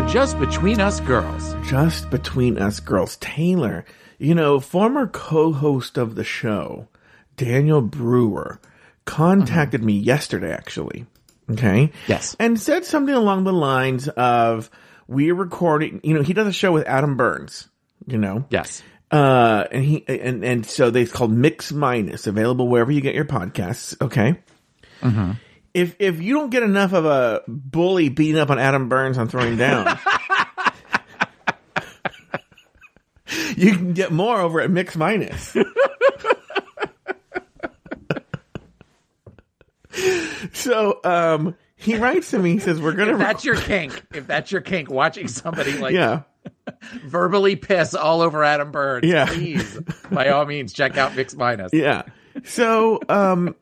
So just between us girls. Just between us girls. Taylor, you know, former co-host of the show, Daniel Brewer, contacted me yesterday actually. Okay. Yes. And said something along the lines of we're recording, you know, he does a show with Adam Burns, you know. Yes. Uh, and he and and so they called Mix Minus, available wherever you get your podcasts. Okay. If if you don't get enough of a bully beating up on Adam Burns on throwing down, you can get more over at Mix Minus. so um, he writes to me. He says we're gonna. If that's your kink, if that's your kink, watching somebody like yeah. verbally piss all over Adam Burns, Yeah. please, by all means, check out Mix Minus. Yeah. So, um,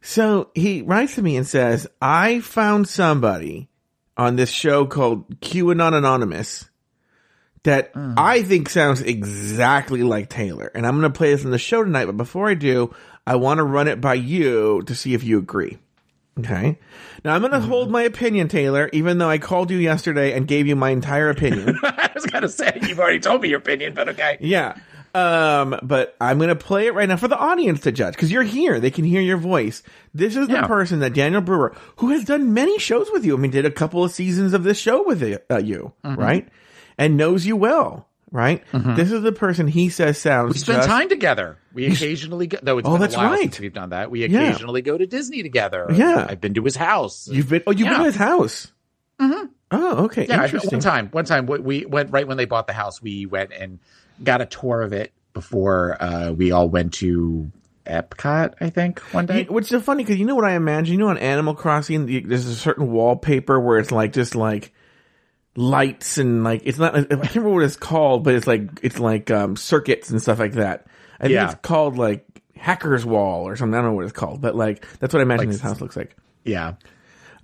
so he writes to me and says, I found somebody on this show called QAnon Anonymous that hmm. I think sounds exactly like Taylor. And I'm going to play this in the show tonight. But before I do, I want to run it by you to see if you agree. Okay. Now I'm going to hmm. hold my opinion, Taylor, even though I called you yesterday and gave you my entire opinion. I was gonna say you've already told me your opinion, but okay. Yeah. Um, but I'm gonna play it right now for the audience to judge because you're here; they can hear your voice. This is the Yeah. person that Daniel Brewer, who has done many shows with you. I mean, did a couple of seasons of this show with it, uh, you, Mm-hmm. right? And knows you well, right? This is the person he says sounds. We spend just- time together. We occasionally go. Though it's Oh, been that's a while right. since we've done that. We Yeah. occasionally go to Disney together. Yeah. I've been to his house. You've been. Oh, you've been to his house. Mm-hmm. Oh, okay. Yeah, one time, one time we went right when they bought the house. We went and got a tour of it before uh, we all went to Epcot. I think one day. Which is funny because you know what I imagine. You know, on Animal Crossing, there's a certain wallpaper where it's like just like lights and like it's not. I can't remember what it's called, but it's like it's like um, circuits and stuff like that. I think Yeah. it's called like Hacker's Wall or something. I don't know what it's called, but like that's what I imagine Like his house looks like. Yeah,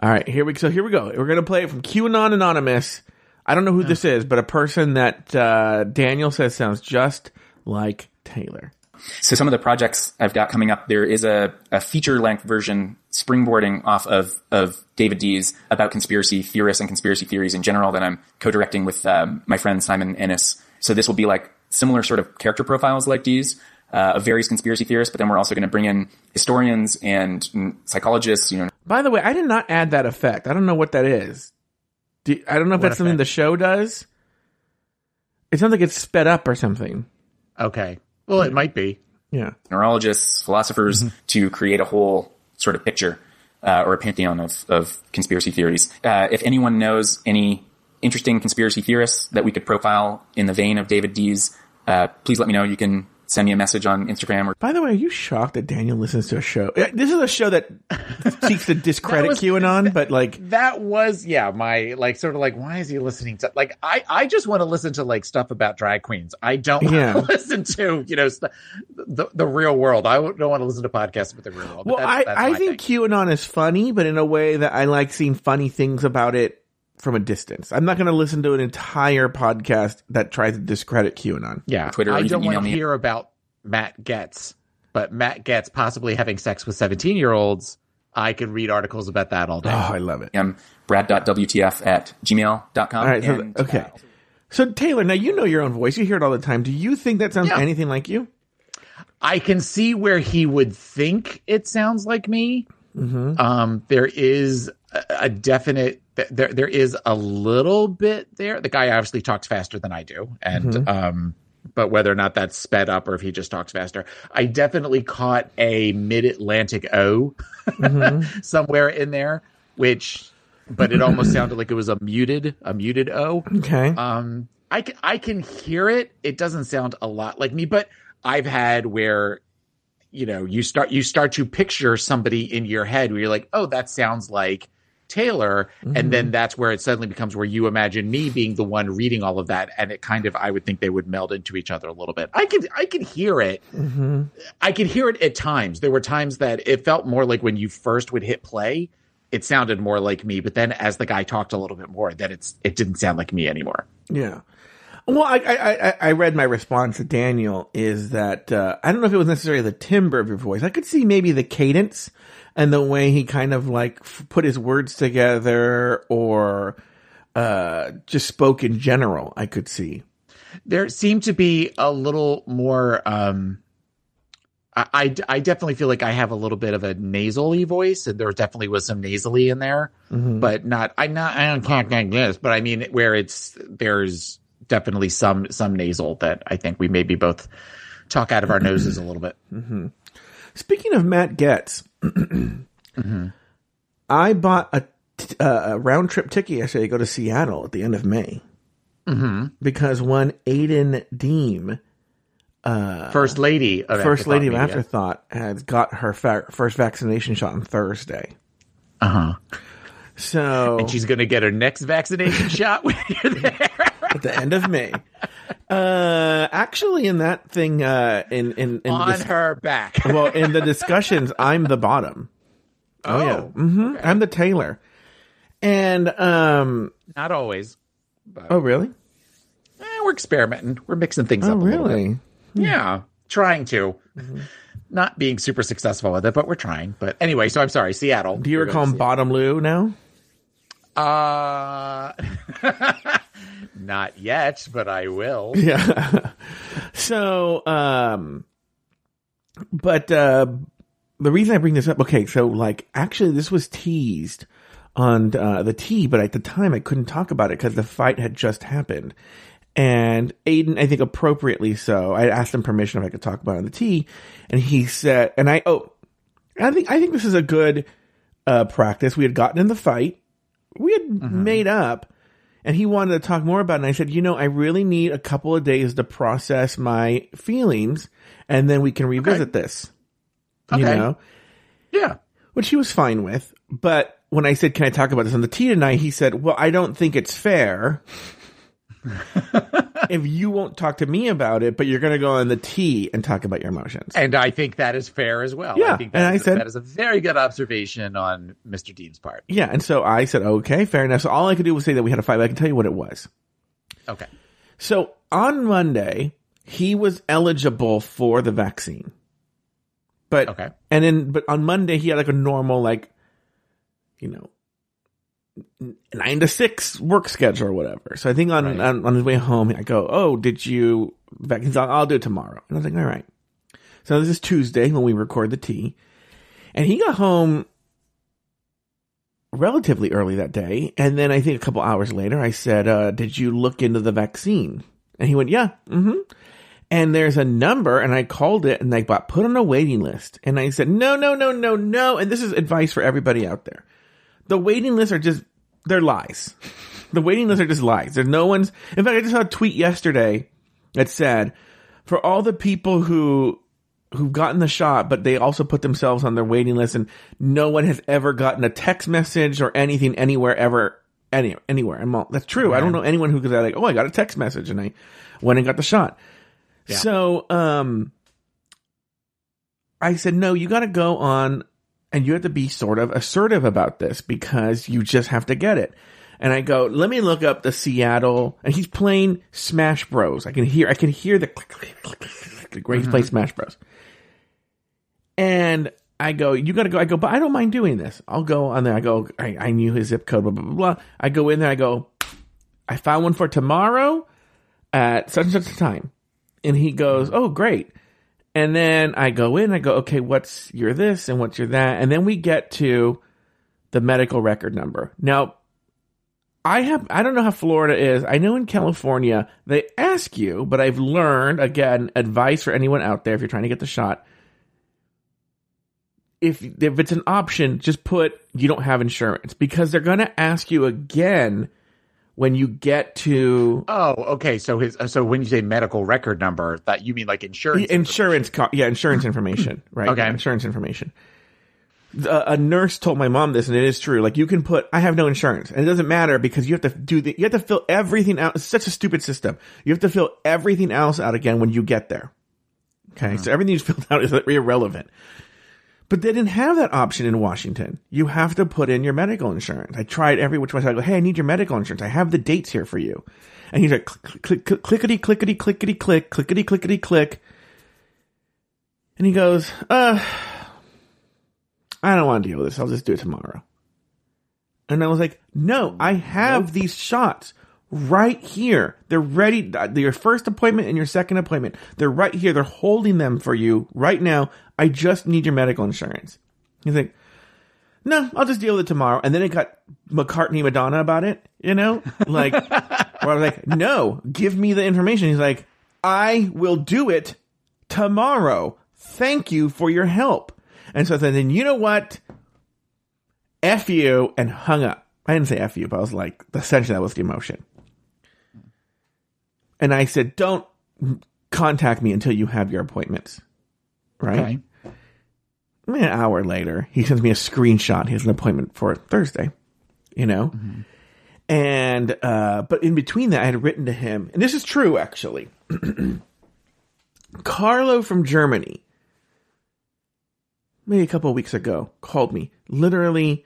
All right, here we so here we go. We're gonna play it from QAnon Anonymous. I don't know who this is, but a person that uh, Daniel says sounds just like Taylor. So some of the projects I've got coming up, there is a, a feature length version springboarding off of, of David Dees about conspiracy theorists and conspiracy theories in general that I'm co-directing with um, my friend Simon Ennis. So this will be like similar sort of character profiles like Dees uh, of various conspiracy theorists, but then we're also going to bring in historians and psychologists, you know, By the way, I did not add that effect. I don't know what that is. Do, I don't know if What that's something effect? the show does. It sounds like it's sped up or something. okay. Well, it might be. Yeah. neurologists, philosophers to create a whole sort of picture uh, or a pantheon of, of conspiracy theories. Uh, if anyone knows any interesting conspiracy theorists that we could profile in the vein of David Dees, uh, please let me know. You can send me a message on Instagram or By the way, are you shocked that Daniel listens to a show? This is a show that seeks to discredit was- QAnon, but like, That was yeah, my like sort of like why is he listening to like I I just want to listen to like stuff about drag queens. I don't Yeah. want to listen to you know st- the the real world. I don't want to listen to podcasts about the real world. well, that's- I, that's I think thing. QAnon is funny, but in a way that I like seeing funny things about it from a distance. I'm not going to listen to an entire podcast that tries to discredit QAnon. yeah. Twitter, I don't want to hear about Matt Gaetz, but Matt Gaetz possibly having sex with seventeen year olds. I could read articles about that all day. Oh, I love it. I'm brad.wtf at gmail.com. All right. So, and, okay. uh, So Taylor, now you know your own voice. You hear it all the time. Do you think that sounds Yeah. anything like you? I can see where he would think it sounds like me. Um, there is a, definite there there is a little bit there. The guy obviously talks faster than I do, and um, but whether or not that's sped up or if he just talks faster, I definitely caught a mid Atlantic O somewhere in there, which. But it almost sounded like it was a muted, a muted O. Okay. Um, I can, I can hear it. It doesn't sound a lot like me, but I've had where, you know, you start you start to picture somebody in your head where you're like, oh, that sounds like Taylor, and then mm-hmm. that's where it suddenly becomes where you imagine me being the one reading all of that, and it kind of I would think they would meld into each other a little bit. I could I could hear it. Mm-hmm. I could hear it at times. There were times that it felt more like when you first would hit play. It sounded more like me, but then as the guy talked a little bit more, then it's it didn't sound like me anymore. Yeah. Well, I, I, I, I read my response to Daniel is that, uh, I don't know if it was necessarily the timbre of your voice. I could see maybe the cadence and the way he kind of like f- put his words together or, uh, just spoke in general. I could see. there seemed to be a little more um I, I, I definitely feel like I have a little bit of a nasally voice, and there definitely was some nasally in there, but not. I'm not. I don't talk like this, but I mean where it's there's definitely some some nasal that I think we maybe both talk out of our noses a little bit. Speaking of Matt Gaetz, I bought a, t- uh, a round trip ticket yesterday to go to Seattle at the end of May. Mm-hmm. Because one Aiden Deem, First lady of First Lady of Media. Afterthought, has got her fa- first vaccination shot on Thursday. Uh huh. So And she's gonna get her next vaccination shot when you're there. at the end of May. Uh, actually, in that thing, uh, in in, in on this, her back. well, in the discussions, I'm the bottom. Oh, yeah, hmm I'm the tailor, and um, Not always. oh really? Eh, we're experimenting. We're mixing things Oh up a little bit. really? Yeah, trying to. Not being super successful with it, but we're trying. But anyway, so I'm sorry, Seattle. Do you recall him Bottom Lou now? Uh, not yet, but I will. Yeah. so, um, but uh, the reason I bring this up, okay, so like actually this was teased on uh, the T, but at the time I couldn't talk about it because the fight had just happened. And Aiden, I think appropriately so, I asked him permission if I could talk about it on the T, and he said, and I, oh, I think, I think this is a good, uh, practice. We had gotten in the fight. We had mm-hmm. made up and he wanted to talk more about it. And I said, you know, I really need a couple of days to process my feelings and then we can revisit this. You Okay. know, Yeah. which he was fine with. But when I said, can I talk about this on the T tonight? He said, well, I don't think it's fair. if you won't talk to me about it, but you're going to go on the T and talk about your emotions. And I think that is fair as well. Yeah, I think and I said- that is a very good observation on Mr. Dean's part. Yeah. And so I said, okay, fair enough. So all I could do was say that we had a fight. But I can tell you what it was. Okay. So on Monday, he was eligible for the vaccine. But Okay. and then but on Monday he had like a normal like you know nine to six work schedule or whatever. So I think on Right. on, on his way home I go, Oh, did you vaccine? He's like, I'll do it tomorrow. And I was like, All right. So this is Tuesday when we record the tea. And he got home relatively early that day. And then I think a couple hours later, I said, uh, did you look into the vaccine? And he went, yeah. hmm And there's a number and I called it and they got put on a waiting list. And I said, no, no, no, no, no. And this is advice for everybody out there. The waiting lists are just, they're lies. The waiting lists are just lies. There's no one's, in fact, I just saw a tweet yesterday that said, for all the people who who've gotten the shot, but they also put themselves on their waiting list, and no one has ever gotten a text message or anything anywhere ever any anywhere. I'm all, that's true. I don't know anyone who could say like, oh, I got a text message and I went and got the shot. Yeah. So, um, I said, no, you got to go on, and you have to be sort of assertive about this because you just have to get it. And I go, let me look up the Seattle, and he's playing Smash Bros. I can hear, I can hear the click, click, click, click, click, click, where he's mm-hmm. playing Smash Bros. And I go, you gotta go. I go, but I don't mind doing this. I'll go on there. I go, I, I knew his zip code, blah, blah, blah, blah. I go in there. I go, I found one for tomorrow at such and such a time. And he goes, oh, great. And then I go in, I go, okay, what's your this and what's your that? And then we get to the medical record number. Now, I have, I don't know how Florida is. I know in California, they ask you, but I've learned, again, advice for anyone out there if you're trying to get the shot. If, if it's an option, just put you don't have insurance because they're going to ask you again when you get to Oh, okay. So his uh, so when you say medical record number, that you mean like insurance? insurance co- yeah insurance information right Okay. Insurance information The- a nurse told my mom this and it is true like you can put i have no insurance and it doesn't matter because you have to do the you have to fill everything out it's such a stupid system you have to fill everything else out again when you get there okay hmm. so everything you filled out is irrelevant But they didn't have that option in Washington. You have to put in your medical insurance. I tried every which way. I go, hey, I need your medical insurance. I have the dates here for you. And he's like, click, click, click, clickety, clickety, clickety, click, clickety, clickety, click. And he goes, uh, I don't want to deal with this. I'll just do it tomorrow. And I was like, no, I have these shots right here. They're ready. Your first appointment and your second appointment. They're right here. They're holding them for you right now. I just need your medical insurance. He's like, no, I'll just deal with it tomorrow. And then it got McCartney Madonna about it, you know, like, where I was like, no, give me the information. He's like, I will do it tomorrow. Thank you for your help. And so I said, then you know what? F you and hung up. I didn't say F you, but I was like, essentially that was the emotion. And I said, don't contact me until you have your appointments. Right? Okay. An hour later, he sends me a screenshot. He has an appointment for Thursday, you know? And, uh, but in between that, I had written to him, and this is true actually. Carlo from Germany, maybe a couple of weeks ago, called me, literally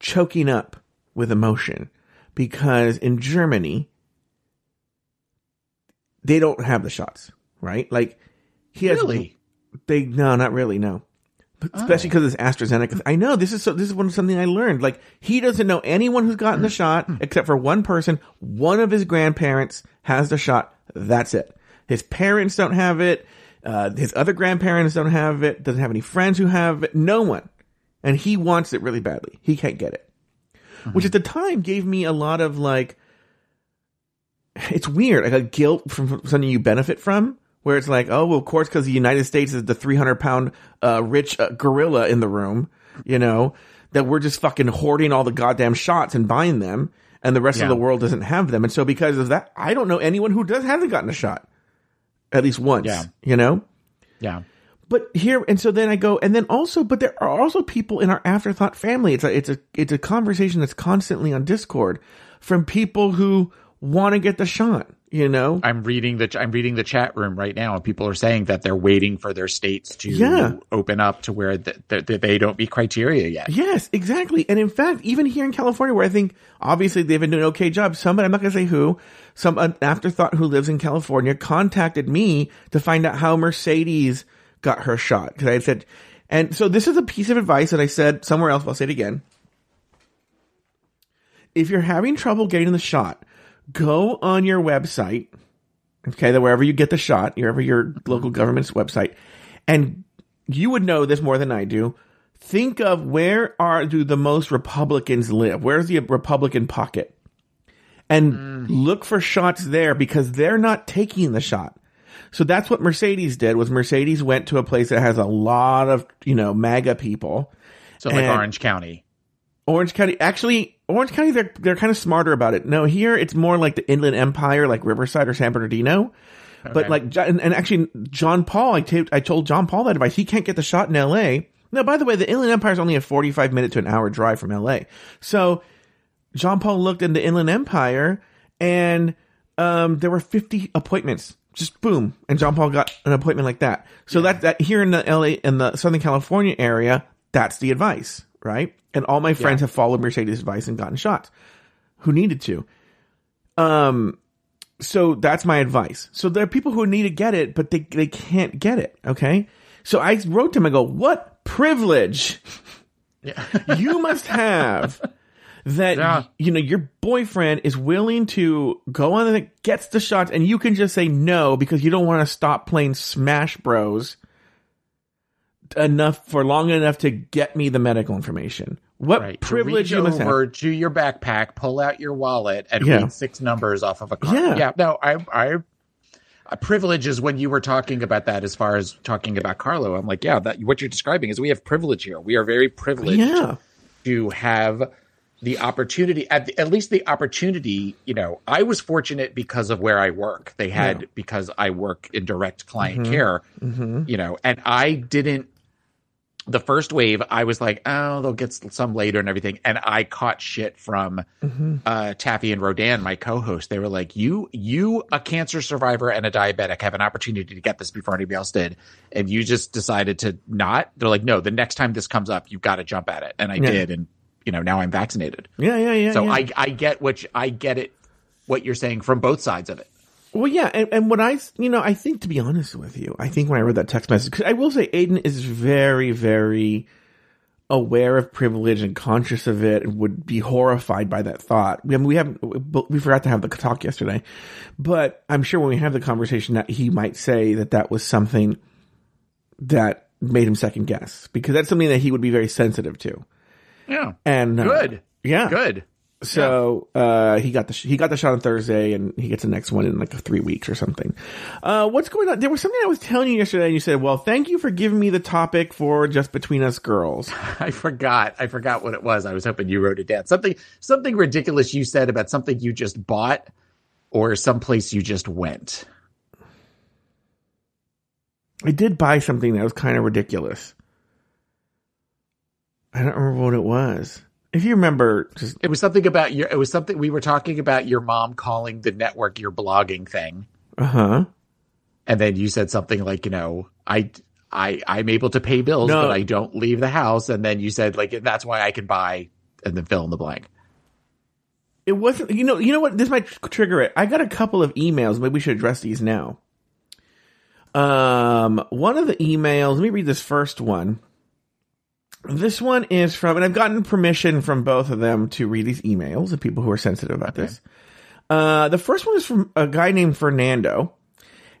choking up with emotion because in Germany, they don't have the shots, right? Like, he has Really? They no, not really. No, But especially because it's AstraZeneca. I know this is so. This is one something I learned. Like he doesn't know anyone who's gotten the shot except for one person. One of his grandparents has the shot. That's it. His parents don't have it. Uh, his other grandparents don't have it. Doesn't have any friends who have it. No one, and he wants it really badly. He can't get it, which at the time gave me a lot of like it's weird, like a guilt from something you benefit from, where it's like, oh, well, of course, because the United States is the 300 pound, uh, rich uh, gorilla in the room, you know, that we're just fucking hoarding all the goddamn shots and buying them, and the rest Yeah. of the world doesn't have them. And so because of that, I don't know anyone who does hasn't gotten a shot, at least once, Yeah. you know? Yeah. But here, and so then I go, and then also, but there are also people in our afterthought family. It's a, it's a, it's a conversation that's constantly on Discord from people who want to get the shot, you know? I'm reading the I'm reading the chat room right now, and people are saying that they're waiting for their states to Yeah. open up to where th- th- th- they don't meet criteria yet. Yes, exactly. And in fact, even here in California, where I think obviously they've been doing an okay job, somebody, I'm not going to say who, some an afterthought who lives in California contacted me to find out how Mercedes got her shot. Cause I had said, and so this is a piece of advice that I said somewhere else, but I'll say it again. If you're having trouble getting the shot, go on your website, okay, that wherever you get the shot, wherever your local government's website, and you would know this more than I do. Think of where are do the most Republicans live? Where's the Republican pocket? And mm. look for shots there because they're not taking the shot. So that's what Mercedes did was Mercedes went to a place that has a lot of, you know, MAGA people. So like Orange County. Orange County, actually, Orange County, they're, they're kind of smarter about it. No, here it's more like the Inland Empire, like Riverside or San Bernardino. But like, and, and actually, John Paul, I ta- I told John Paul that advice. He can't get the shot in LA. No, by the way, the Inland Empire is only a 45 minute to an hour drive from LA. So John Paul looked in the Inland Empire and, um, there were 50 appointments. Just boom. And John Paul got an appointment like that. So that, that here in the LA, in the Southern California area, that's the advice, right? And all my friends have followed Mercedes' advice and gotten shots who needed to. Um, so that's my advice. So there are people who need to get it, but they, they can't get it. Okay. So I wrote to him, I go, what privilege you must have that, Yeah. you know, your boyfriend is willing to go on and gets the shots and you can just say no because you don't want to stop playing Smash Bros enough for long enough to get me the medical information. What Right. Privilege you must have. over to your backpack, pull out your wallet, and Yeah. read six numbers off of a card. Yeah. Yeah. No, I, I, a privilege is when you were talking about that as far as talking about Carlo. I'm like, yeah, that what you're describing is we have privilege here. We are very privileged Yeah. to have the opportunity at, the, at least the opportunity you know i was fortunate because of where i work they had because i work in direct client mm-hmm. care mm-hmm. you know and i didn't the first wave, I was like, oh, they'll get some later and everything. And I caught shit from Mm-hmm. uh, Taffy and Rodan, my co-host. They were like, you, you, a cancer survivor and a diabetic, have an opportunity to get this before anybody else did, and you just decided to not. They're like, no, the next time this comes up, you've got to jump at it, and I Yeah. did, and you know now I'm vaccinated. Yeah, yeah, yeah. So yeah. I, I get what you, I get it, what you're saying from both sides of it. Well, yeah, and, and what I, you know, I think to be honest with you, I think when I read that text message, I will say Aiden is very, very aware of privilege and conscious of it, and would be horrified by that thought. I mean, we haven't, we forgot to have the talk yesterday, but I'm sure when we have the conversation that he might say that that was something that made him second guess because that's something that he would be very sensitive to. Yeah, And uh, good, yeah, good. So uh, he got the sh- he got the shot on Thursday, and he gets the next one in like three weeks or something. Uh, what's going on? There was something I was telling you yesterday, and you said, "Well, thank you for giving me the topic for just between us girls." I forgot. I forgot what it was. I was hoping you wrote it down. Something something ridiculous you said about something you just bought or someplace you just went. I did buy something that was kind of ridiculous. I don't remember what it was. If you remember, just It was something about your it was something we were talking about your mom calling the network your blogging thing. uh huh. And then you said something like, you know, I I I'm able to pay bills, No. but I don't leave the house. And then you said like that's why I can buy and then fill in the blank. It wasn't. You know. You know what? This might trigger it. I got a couple of emails. Maybe we should address these now. Um, one of the emails. Let me read this first one. This one is from, and I've gotten permission from both of them to read these emails of people who are sensitive about this. Uh, the first one is from a guy named Fernando.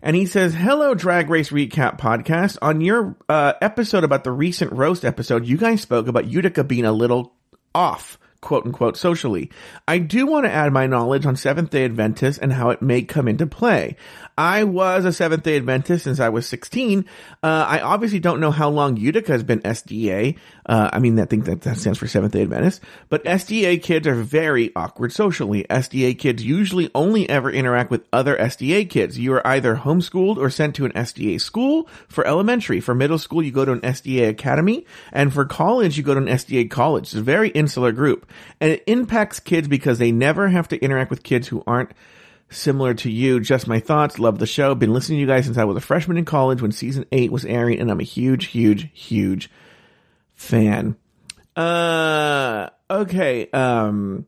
And he says, Hello, Drag Race Recap Podcast. On your uh, episode about the recent roast episode, you guys spoke about Utica being a little off, quote unquote, socially. I do want to add my knowledge on Seventh day Adventists and how it may come into play. I was a Seventh day Adventist since I was 16. Uh, I obviously don't know how long Utica has been SDA. Uh, I mean, I think that, that stands for Seventh day Adventist, but SDA kids are very awkward socially. SDA kids usually only ever interact with other SDA kids. You are either homeschooled or sent to an SDA school for elementary. For middle school, you go to an SDA academy, and for college, you go to an SDA college. It's a very insular group, and it impacts kids because they never have to interact with kids who aren't similar to you. Just my thoughts. Love the show. Been listening to you guys since I was a freshman in college when season eight was airing, and I'm a huge, huge, huge fan. Uh, okay. Um,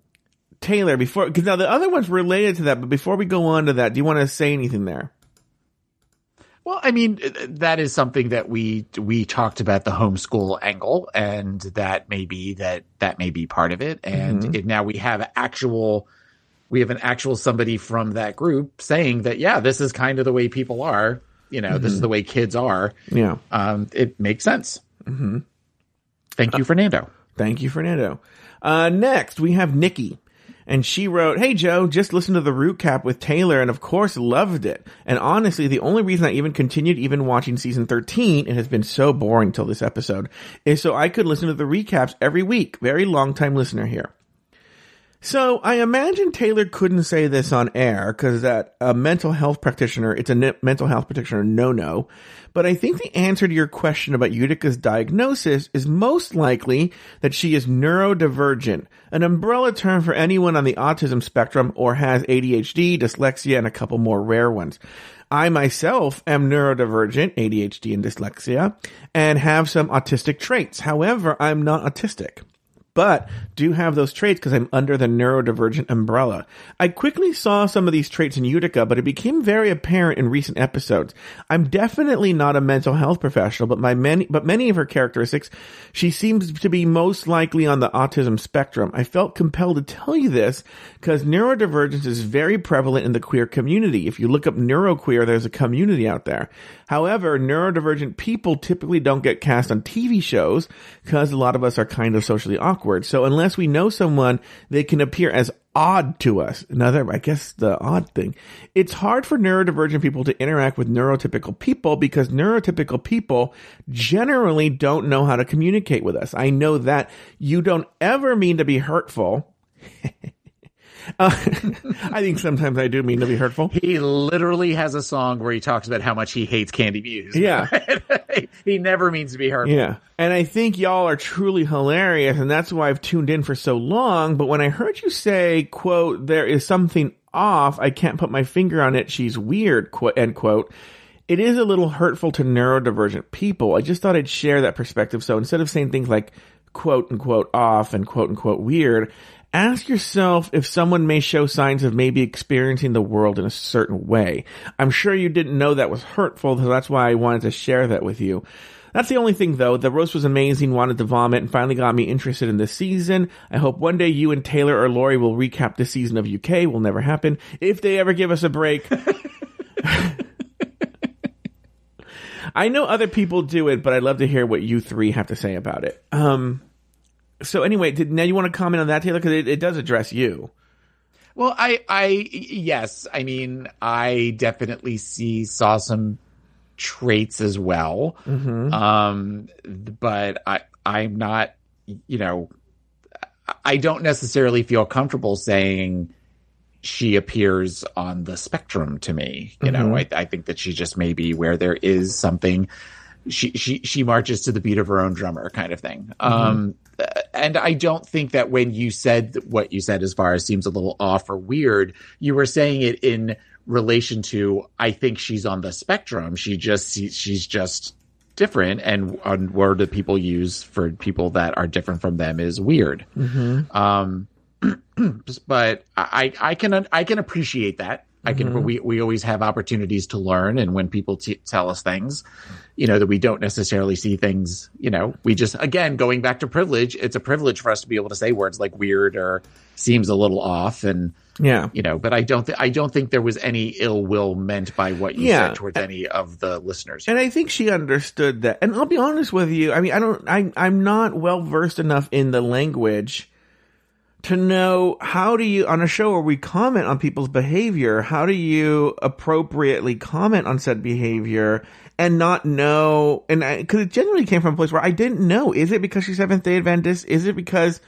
Taylor, before, because now the other one's related to that, but before we go on to that, do you want to say anything there? Well, I mean, that is something that we we talked about the homeschool angle, and that may be that that may be part of it. And if now we have actual, we have an actual somebody from that group saying that, yeah, this is kind of the way people are. You know, this is the way kids are. Yeah. Um, it makes sense. Mm-hmm. Thank you, Fernando. Thank you, Fernando. Uh, next, we have Nikki. And she wrote, Hey Joe, just listened to the root cap with Taylor and of course loved it. And honestly, the only reason I even continued even watching season 13, it has been so boring till this episode, is so I could listen to the recaps every week. Very long time listener here. So I imagine Taylor couldn't say this on air because that a mental health practitioner, it's a mental health practitioner no no. But I think the answer to your question about Utica's diagnosis is most likely that she is neurodivergent, an umbrella term for anyone on the autism spectrum or has ADHD, dyslexia, and a couple more rare ones. I myself am neurodivergent, ADHD and dyslexia, and have some autistic traits. However, I'm not autistic but do have those traits because I'm under the neurodivergent umbrella. I quickly saw some of these traits in Utica, but it became very apparent in recent episodes. I'm definitely not a mental health professional, but my many, but many of her characteristics, she seems to be most likely on the autism spectrum. I felt compelled to tell you this because neurodivergence is very prevalent in the queer community. If you look up neuroqueer, there's a community out there. However, neurodivergent people typically don't get cast on TV shows because a lot of us are kind of socially awkward. So unless we know someone, they can appear as odd to us. Another, I guess the odd thing. It's hard for neurodivergent people to interact with neurotypical people because neurotypical people generally don't know how to communicate with us. I know that you don't ever mean to be hurtful. Uh, I think sometimes I do mean to be hurtful. He literally has a song where he talks about how much he hates Candy Muse. Yeah. he never means to be hurtful. Yeah. And I think y'all are truly hilarious, and that's why I've tuned in for so long. But when I heard you say, quote, there is something off, I can't put my finger on it, she's weird, quote, end quote, it is a little hurtful to neurodivergent people. I just thought I'd share that perspective. So instead of saying things like quote unquote off and quote unquote weird, ask yourself if someone may show signs of maybe experiencing the world in a certain way. I'm sure you didn't know that was hurtful, so that's why I wanted to share that with you. That's the only thing though. The roast was amazing, wanted to vomit, and finally got me interested in this season. I hope one day you and Taylor or Lori will recap this season of UK. Will never happen. If they ever give us a break. I know other people do it, but I'd love to hear what you three have to say about it. Um, so anyway, did, now you want to comment on that, Taylor? Because it, it does address you. Well, I, I, yes, I mean, I definitely see saw some traits as well. Mm-hmm. Um, but I, I'm not, you know, I don't necessarily feel comfortable saying she appears on the spectrum to me. You know, I, I think that she just may be where there is something. She she she marches to the beat of her own drummer, kind of thing. Um, and I don't think that when you said what you said, as far as seems a little off or weird, you were saying it in relation to I think she's on the spectrum. She just she's just different, and on word that people use for people that are different from them is weird. Um, but I, I can I can appreciate that. I can mm-hmm. we we always have opportunities to learn, and when people t- tell us things, you know that we don't necessarily see things. You know, we just again going back to privilege. It's a privilege for us to be able to say words like weird or seems a little off, and Yeah. you know. But I don't th- I don't think there was any ill will meant by what you Yeah. said towards any of the listeners. And I think she understood that. And I'll be honest with you. I mean, I don't, I, I'm not well versed enough in the language to know how do you, on a show where we comment on people's behavior, how do you appropriately comment on said behavior and not know? And I, cause it generally came from a place where I didn't know. Is it because she's Seventh day Adventist? Is it because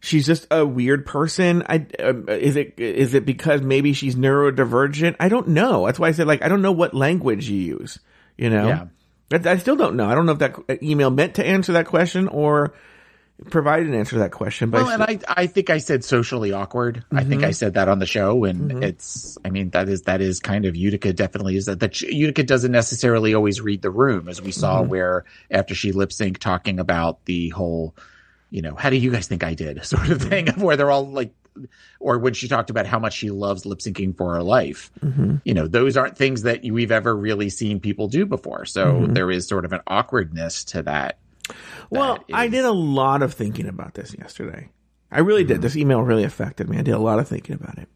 she's just a weird person? I, um, is it, is it because maybe she's neurodivergent? I don't know. That's why I said like, I don't know what language you use, you know? Yeah. I, I still don't know. I don't know if that email meant to answer that question or provide an answer to that question. But Well, and I, I think I said socially awkward. I think I mm-hmm. said that on the show, and mm-hmm. it's, I mean, that is that is kind of Utica definitely is that. That Utica doesn't necessarily always read the room, as we saw mm-hmm. where after she lip sync talking about the whole, you know, how do you guys think I did sort of thing, where they're all like, or when she talked about how much she loves lip syncing for her life. You know, those aren't things that we've ever really seen people do before. So there is sort of an awkwardness to that. Well, that I did a lot of thinking about this yesterday. I really did. This email really affected me. I did a lot of thinking about it.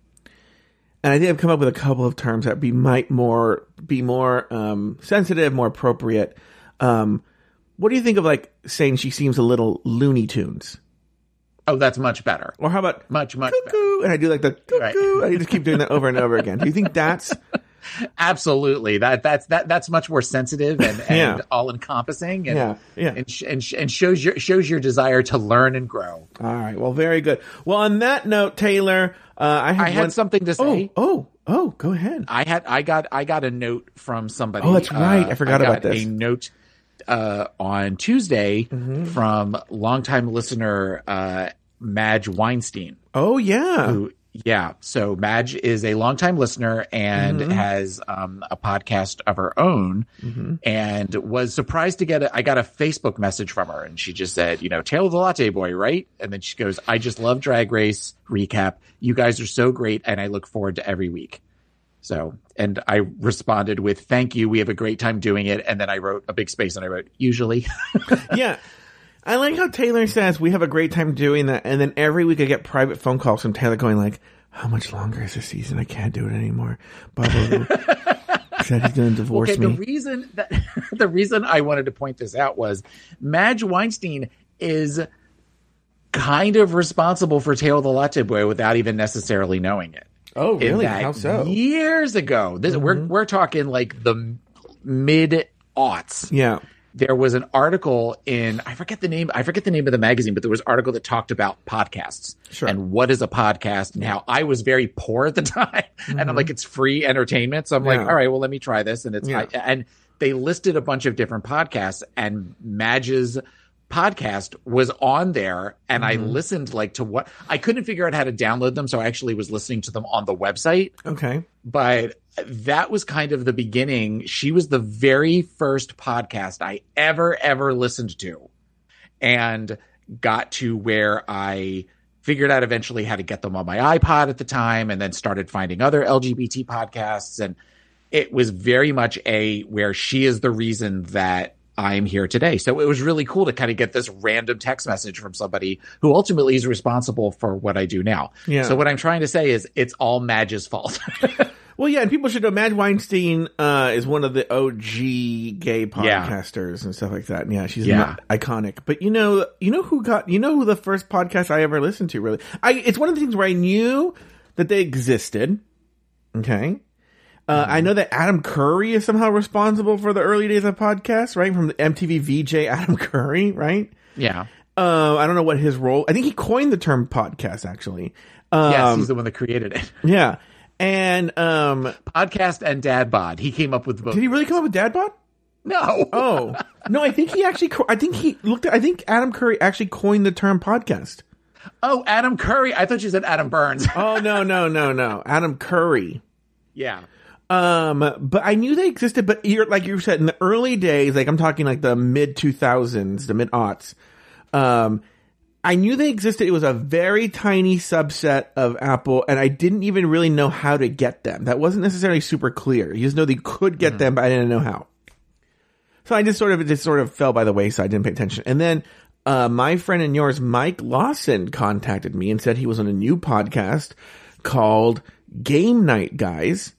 And I did have come up with a couple of terms that be might more be more um, sensitive, more appropriate. Um, what do you think of like saying she seems a little Looney Tunes? Oh, that's much better. Or how about Much, much better. And I do like the cuckoo. Right. I just keep doing that over and over again. Do you think that's Absolutely. That that's that that's much more sensitive and, and Yeah. all encompassing and Yeah, yeah. and sh- and, sh- and shows your shows your desire to learn and grow. All right. Well, very good. Well, on that note, Taylor, uh, I I had one- something to Oh, say. oh, oh, go ahead. I had I got I got a note from somebody. Oh, that's right. I forgot about got this. A note uh, on Tuesday Mm-hmm. from longtime listener uh, Madge Weinstein. Oh, yeah. who yeah. So madge is a longtime listener and Mm-hmm. has um, a podcast of her own and was surprised to get a, i got a facebook message from her and she just said you know Taylor the Latte Boy right? And then she goes i just love drag race recap. You guys are so great and i look forward to every week. So and i responded with thank you. We have a great time doing it. And then i wrote a big space and i wrote usually. Yeah. I like how Taylor says we have a great time doing that, and then every week I get private phone calls from Taylor going like, "How much longer is this season? I can't do it anymore." Blah blah. blah. Said he's going to divorce okay, me. the reason that the reason I wanted to point this out was Madge Weinstein is kind of responsible for Taylor the Latte Boy without even necessarily knowing it. oh, In really? How so? Mm-hmm. Years ago, this we're we're talking like the mid aughts. Yeah. There was an article in I forget the name I forget the name of the magazine, but there was an article that talked about podcasts Sure. and what is a podcast and how I was very poor at the time, and I'm like it's free entertainment, so I'm like Mm-hmm. All right, well let me try this, and it's Yeah. I, and they listed a bunch of different podcasts, and Madge's podcast was on there and Mm-hmm. I listened like to what I couldn't figure out how to download them so I actually was listening to them on the website Okay. but that was kind of the beginning she was the very first podcast I ever ever listened to and got to where I figured out eventually how to get them on my iPod at the time and then started finding other LGBT podcasts and it was very much a where she is the reason that I'm here today. So it was really cool to kind of get this random text message from somebody who ultimately is responsible for what I do now. Yeah. So what I'm trying to say is it's all Madge's fault. Well, yeah, and people should know Madge Weinstein uh, is one of the OG gay podcasters and stuff like that. And yeah, she's Yeah. iconic. But you know, you know who got, you know who the first podcast I ever listened to really? I it's one of the things where I knew that they existed. Okay. Uh, I know that Adam Curry is somehow responsible for the early days of podcasts, right? From the MTV VJ Adam Curry, right? yeah. Uh, I don't know what his role. I think he coined the term podcast actually. Um, Yes, he's the one that created it. yeah. And um, Podcast and Dad Bod. He came up with both. did he really come up with Dadbot? no. Oh no, I think he actually. co- I think he looked. At, I think Adam Curry actually coined the term podcast. Oh, Adam Curry. I thought you said Adam Burns. Oh no, no, no, no, Adam Curry. yeah. Um, but I knew they existed. But you're like you said in the early days, like I'm talking like the mid 2000s, the mid aughts. Um, I knew they existed. It was a very tiny subset of Apple, and I didn't even really know how to get them. That wasn't necessarily super clear. You just know they could get them, but I didn't know how. So I just sort of it just sort of fell by the wayside. Didn't pay attention. And then uh, my friend and yours, Mike Lawson, contacted me and said he was on a new podcast called Game Night Guys.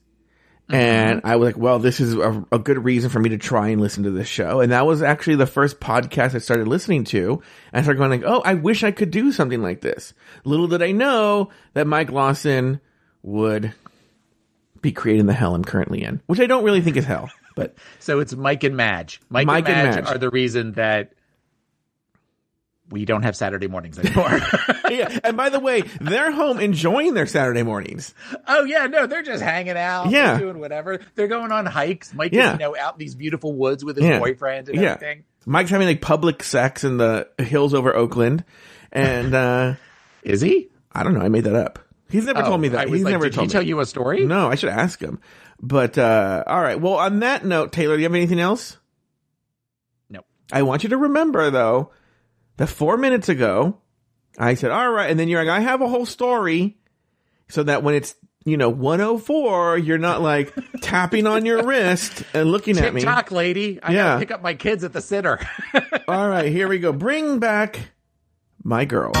Mm-hmm. And I was like, well, this is a, a good reason for me to try and listen to this show. And that was actually the first podcast I started listening to. And I started going like, oh, I wish I could do something like this. Little did I know that Mike Lawson would be creating the hell I'm currently in, which I don't really think is hell, but So it's Mike and Madge. Mike, Mike and, and Madge Madge. are the reason that we don't have Saturday mornings anymore. yeah. And by the way, they're home enjoying their Saturday mornings. oh yeah, no, they're just hanging out, Yeah. doing whatever. They're going on hikes. Mike Yeah. is, you know, out in these beautiful woods with his Yeah. boyfriend and Yeah. everything. Mike's having like public sex in the hills over Oakland. And, uh, Is he? I don't know. I made that up. He's never told me Oh, that. He's like, never did told he tell me. you a story? No, I should ask him. But uh all right. Well, on that note, Taylor, do you have anything else? No. I want you to remember though that four minutes ago I said, "All right," and then you're like, "I have a whole story," so that when it's you know 104, you're not like tapping on your wrist and looking at me. TikTok lady. I Yeah. gotta pick up my kids at the sitter. All right, here we go. Bring back my girl.